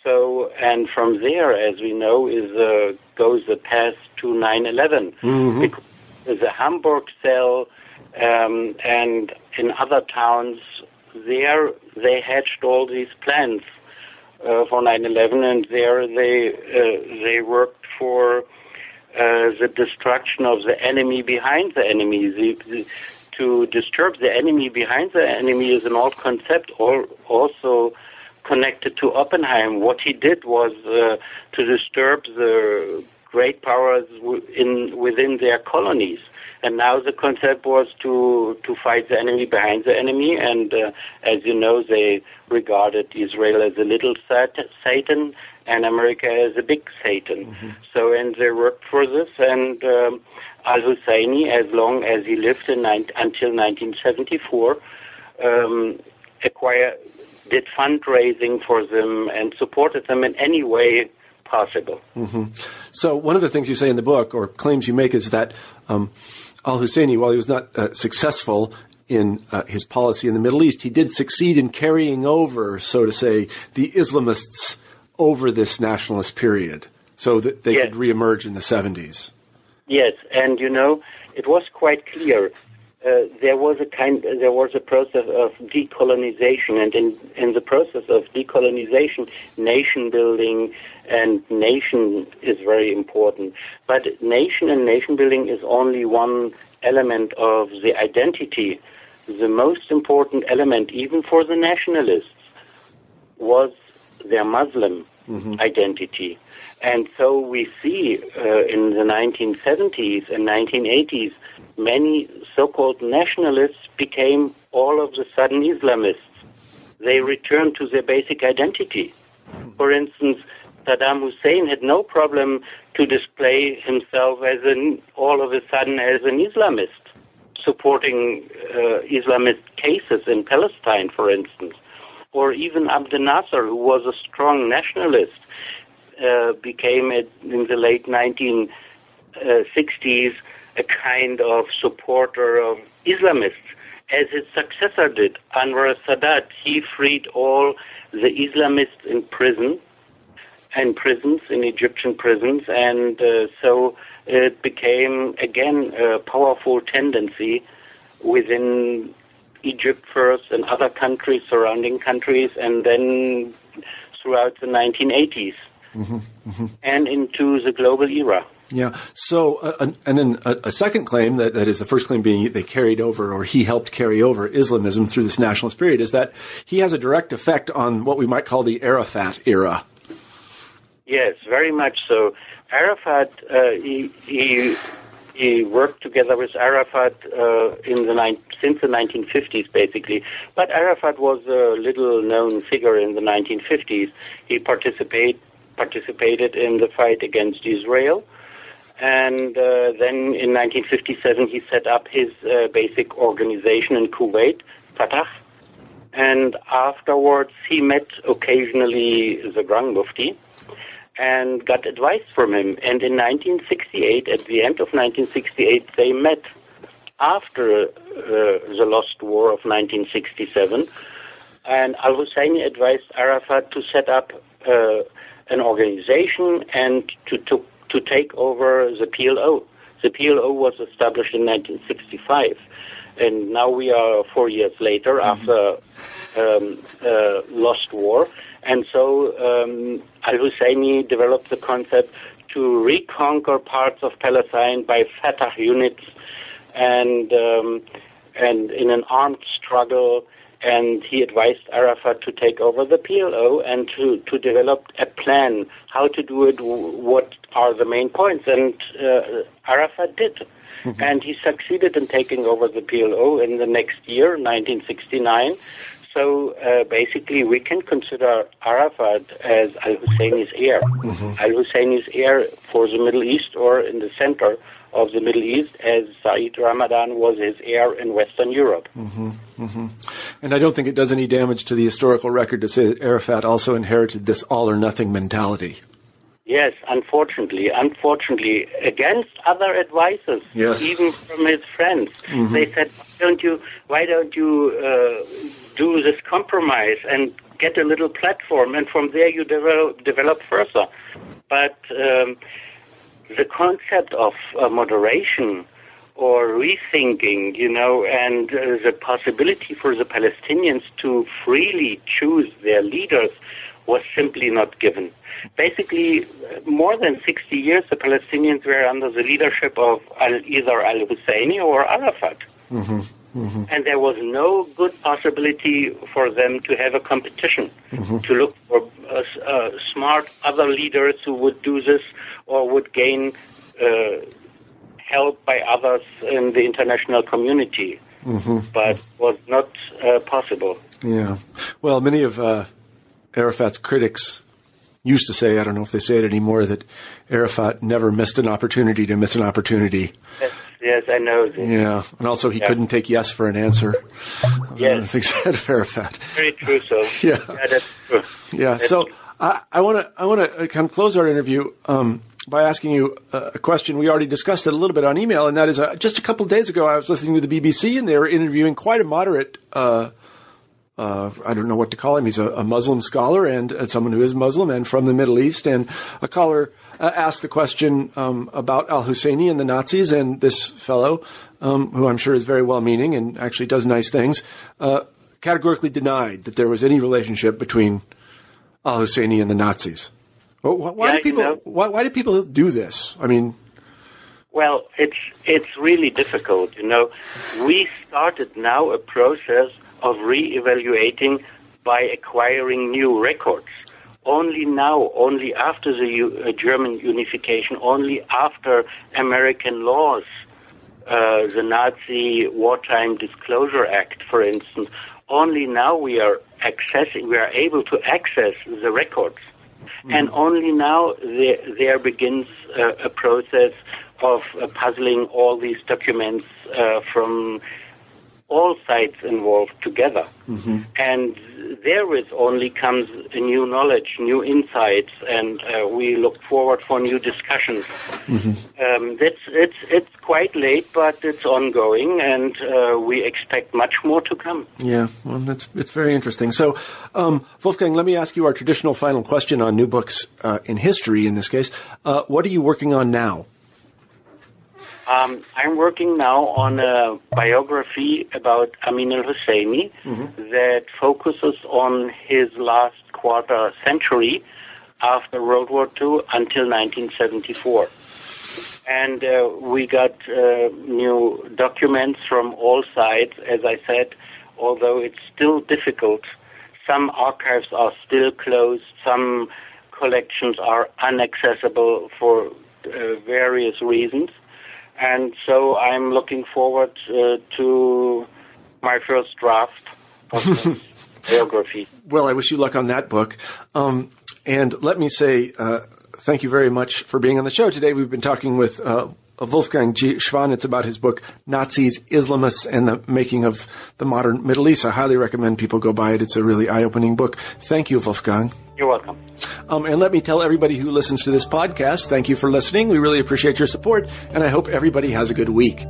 S2: So, and from there, as we know, is uh, goes the path to 9/11. Mm-hmm. Because the Hamburg cell um, and in other towns, there they hatched all these plans uh, for 9/11, and there they uh, they worked for uh, the destruction of the enemy behind the enemy. The, the, to disturb the enemy behind the enemy is an old concept, or also connected to Oppenheim. What he did was uh, to disturb the great powers in within their colonies. And now the concept was to to fight the enemy behind the enemy. And uh, as you know, they regarded Israel as a little Satan and America as a big Satan. Mm-hmm. So, and they worked for this. And um, Al Husseini, as long as he lived in until 1974, um, acquired, did fundraising for them and supported them in any way possible.
S1: Mm-hmm. So, one of the things you say in the book, or claims you make, is that um, Al Husseini, while he was not uh, successful in uh, his policy in the Middle East, he did succeed in carrying over, so to say, the Islamists over this nationalist period so that they yes. could reemerge in the 70s.
S2: Yes, and you know, it was quite clear. Uh, there was a kind, there was a process of decolonization, and in, in the process of decolonization, nation building and nation is very important. But nation and nation building is only one element of the identity. The most important element, even for the nationalists, was their Muslim mm-hmm. identity. And so we see uh, in the 1970s and 1980s, many so-called nationalists became all of a sudden Islamists. They returned to their basic identity. For instance, Saddam Hussein had no problem to display himself as an all of a sudden as an Islamist, supporting uh, Islamist cases in Palestine, for instance or even Abdel Nasser, who was a strong nationalist, uh, became in the late 1960s a kind of supporter of Islamists, as his successor did. Anwar Sadat, he freed all the Islamists in prison, and prisons, in Egyptian prisons, and uh, so it became again a powerful tendency within Egypt first and other countries, surrounding countries, and then throughout the 1980s mm-hmm, mm-hmm. and into the global era.
S1: Yeah. So, uh, and then a, a, second claim that, that is the first claim being they carried over or he helped carry over Islamism through this nationalist period is that he has a direct effect on what we might call the Arafat era.
S2: Yes, very much so. Arafat, uh, he, he he worked together with Arafat uh, in the ni- since the 1950s, basically. But Arafat was a little-known figure in the 1950s. He participate, participated in the fight against Israel, And uh, then in 1957, he set up his uh, basic organization in Kuwait, Fatah. And afterwards, he met occasionally the Grand Mufti and got advice from him. And in 1968, at the end of 1968, they met after uh, the Lost War of 1967. And Al Husseini advised Arafat to set up uh, an organization and to, to to take over the PLO. The PLO was established in 1965, and now we are four years later mm-hmm. after um, uh, lost war. And so um, Al Husseini developed the concept to reconquer parts of Palestine by Fatah units and um, and in an armed struggle and he advised Arafat to take over the PLO and to, to develop a plan how to do it, what are the main points. And uh, Arafat did. Mm-hmm. And he succeeded in taking over the PLO in the next year, 1969. So uh, basically, we can consider Arafat as Al Husseini's heir. Mm-hmm. Al Husseini's heir for the Middle East or in the center of the Middle East, as Said Ramadan was his heir in Western Europe.
S1: Mm-hmm, mm-hmm. And I don't think it does any damage to the historical record to say that Arafat also inherited this all or nothing mentality.
S2: Yes, unfortunately, unfortunately, against other advisors,
S1: yes.
S2: even from his friends, mm-hmm. they said, "Why don't you? Why don't you uh, do this compromise and get a little platform, and from there you develop develop further?" But um, the concept of uh, moderation or rethinking, you know, and uh, the possibility for the Palestinians to freely choose their leaders was simply not given. Basically, more than 60 years, the Palestinians were under the leadership of either al Husseini or Arafat. Mm-hmm. Mm-hmm. And there was no good possibility for them to have a competition, mm-hmm. to look for uh, uh, smart other leaders who would do this or would gain uh, help by others in the international community. Mm-hmm. But was not uh, possible.
S1: Yeah. Well, many of uh, Arafat's critics used to say, I don't know if they say it anymore, that Arafat never missed an opportunity to miss an opportunity.
S2: Yes, yes I know.
S1: Yeah, and also he yeah. couldn't take yes for an answer.
S2: Yes.
S1: Things said of Arafat.
S2: Very true, so.
S1: yeah.
S2: yeah, that's true.
S1: Yeah,
S2: that's
S1: so I want to I want to kind of close our interview um, by asking you a question. We already discussed it a little bit on email, and that is uh, just a couple of days ago, I was listening to the BBC, and they were interviewing quite a moderate uh, uh, I don't know what to call him. He's a, a Muslim scholar and, and, someone who is Muslim and from the Middle East. And a caller uh, asked the question um, about Al Husseini and the Nazis, and this fellow, um, who I'm sure is very well meaning and actually does nice things, uh, categorically denied that there was any relationship between Al Husseini and the Nazis. Why, why
S2: yeah,
S1: do people?
S2: You know,
S1: why, why do people do this? I mean,
S2: well, it's it's really difficult. You know, we started now a process of re-evaluating by acquiring new records. Only now, only after the U- uh, German unification, only after American laws, uh, the Nazi Wartime Disclosure Act, for instance, only now we are accessing, we are able to access the records. Mm-hmm. And only now there, there begins uh, a process of uh, puzzling all these documents uh, from all sides involved together. Mm-hmm. And therewith only comes new knowledge, new insights, and uh, we look forward for new discussions. Mm-hmm. Um, it's, it's, it's quite late, but it's ongoing, and uh, we expect much more to come.
S1: Yeah, well, it's, it's very interesting. So, um, Wolfgang, let me ask you our traditional final question on new books uh, in history in this case. Uh, what are you working on now?
S2: Um, I'm working now on a biography about Amin al Husseini mm-hmm. that focuses on his last quarter century after World War II until 1974. And uh, we got uh, new documents from all sides, as I said, although it's still difficult. Some archives are still closed, some collections are inaccessible for uh, various reasons and so I'm looking forward uh, to my first draft of biography.
S1: Well, I wish you luck on that book. Um, and let me say uh, thank you very much for being on the show today. We've been talking with uh, Wolfgang G. Schwanitz about his book, Nazis, Islamists, and the Making of the Modern Middle East. I highly recommend people go buy it. It's a really eye-opening book. Thank you, Wolfgang.
S2: You're welcome.
S1: Um, and let me tell everybody who listens to this podcast, thank you for listening. We really appreciate your support, and I hope everybody has a good week.